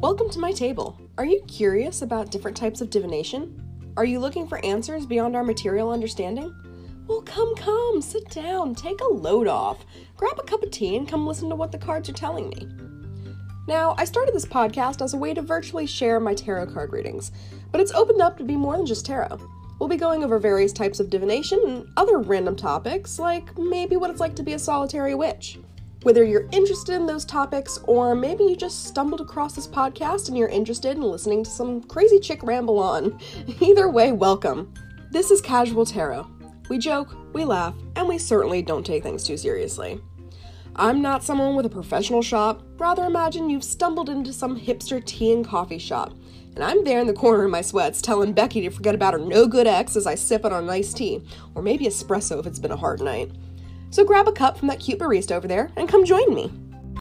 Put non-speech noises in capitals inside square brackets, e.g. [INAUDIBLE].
Welcome to my table. Are you curious about different types of divination? Are you looking for answers beyond our material understanding? Well, come, come, sit down, take a load off, grab a cup of tea, and come listen to what the cards are telling me. Now, I started this podcast as a way to virtually share my tarot card readings, but it's opened up to be more than just tarot. We'll be going over various types of divination and other random topics, like maybe what it's like to be a solitary witch. Whether you're interested in those topics, or maybe you just stumbled across this podcast and you're interested in listening to some crazy chick ramble on, [LAUGHS] either way, welcome. This is Casual Tarot. We joke, we laugh, and we certainly don't take things too seriously. I'm not someone with a professional shop, rather, imagine you've stumbled into some hipster tea and coffee shop, and I'm there in the corner in my sweats telling Becky to forget about her no good ex as I sip on a nice tea, or maybe espresso if it's been a hard night. So grab a cup from that cute barista over there and come join me.